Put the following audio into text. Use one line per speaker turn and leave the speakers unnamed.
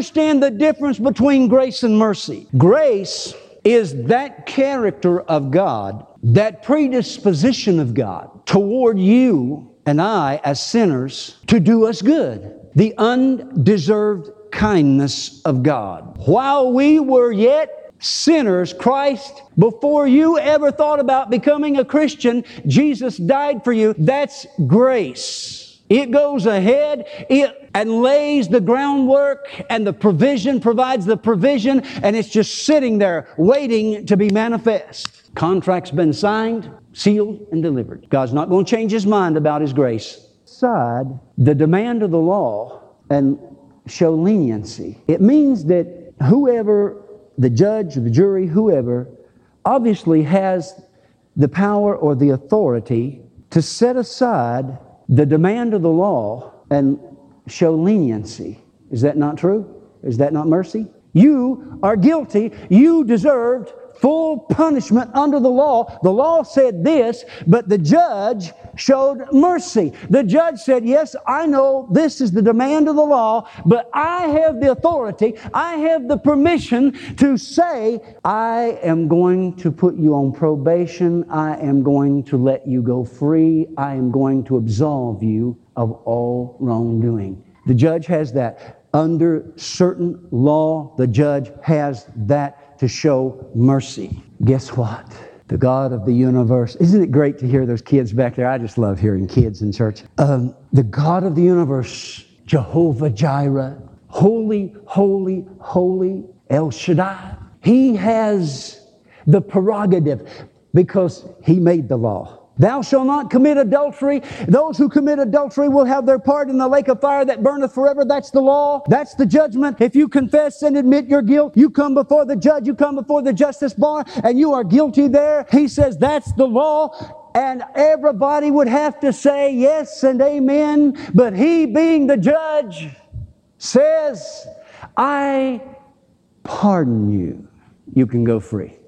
Understand the difference between grace and mercy. Grace is that character of God, that predisposition of God toward you and I as sinners to do us good. The undeserved kindness of God. While we were yet sinners, Christ, before you ever thought about becoming a Christian, Jesus died for you. That's grace. It goes ahead it, and lays the groundwork and the provision, provides the provision, and it's just sitting there waiting to be manifest. Contract's been signed, sealed, and delivered. God's not going to change his mind about his grace. Side, the demand of the law and show leniency. It means that whoever, the judge, the jury, whoever, obviously has the power or the authority to set aside the demand of the law and show leniency. Is that not true? Is that not mercy? You are guilty. You deserved full punishment under the law. The law said this, but the judge showed mercy. The judge said, Yes, I know this is the demand of the law, but I have the authority, I have the permission to say, I am going to put you on probation, I am going to let you go free, I am going to absolve you of all wrongdoing. The judge has that. Under certain law, the judge has that to show mercy. Guess what? The God of the universe. Isn't it great to hear those kids back there? I just love hearing kids in church. Um, the God of the universe, Jehovah Jireh, holy, holy, holy El Shaddai. He has the prerogative because he made the law. Thou shalt not commit adultery. Those who commit adultery will have their part in the lake of fire that burneth forever. That's the law. That's the judgment. If you confess and admit your guilt, you come before the judge, you come before the justice bar, and you are guilty there. He says that's the law. And everybody would have to say yes and amen. But he, being the judge, says, I pardon you. You can go free.